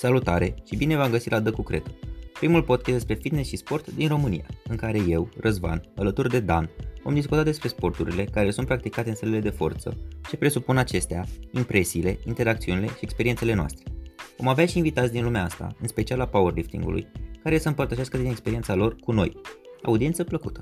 Salutare și bine v-am găsit la Dă cu Cretă, primul podcast despre fitness și sport din România, în care eu, Răzvan, alături de Dan, vom discuta despre sporturile care sunt practicate în sălile de forță, ce presupun acestea, impresiile, interacțiunile și experiențele noastre. Vom avea și invitați din lumea asta, în special a powerliftingului, care să împărtășească din experiența lor cu noi. Audiență plăcută!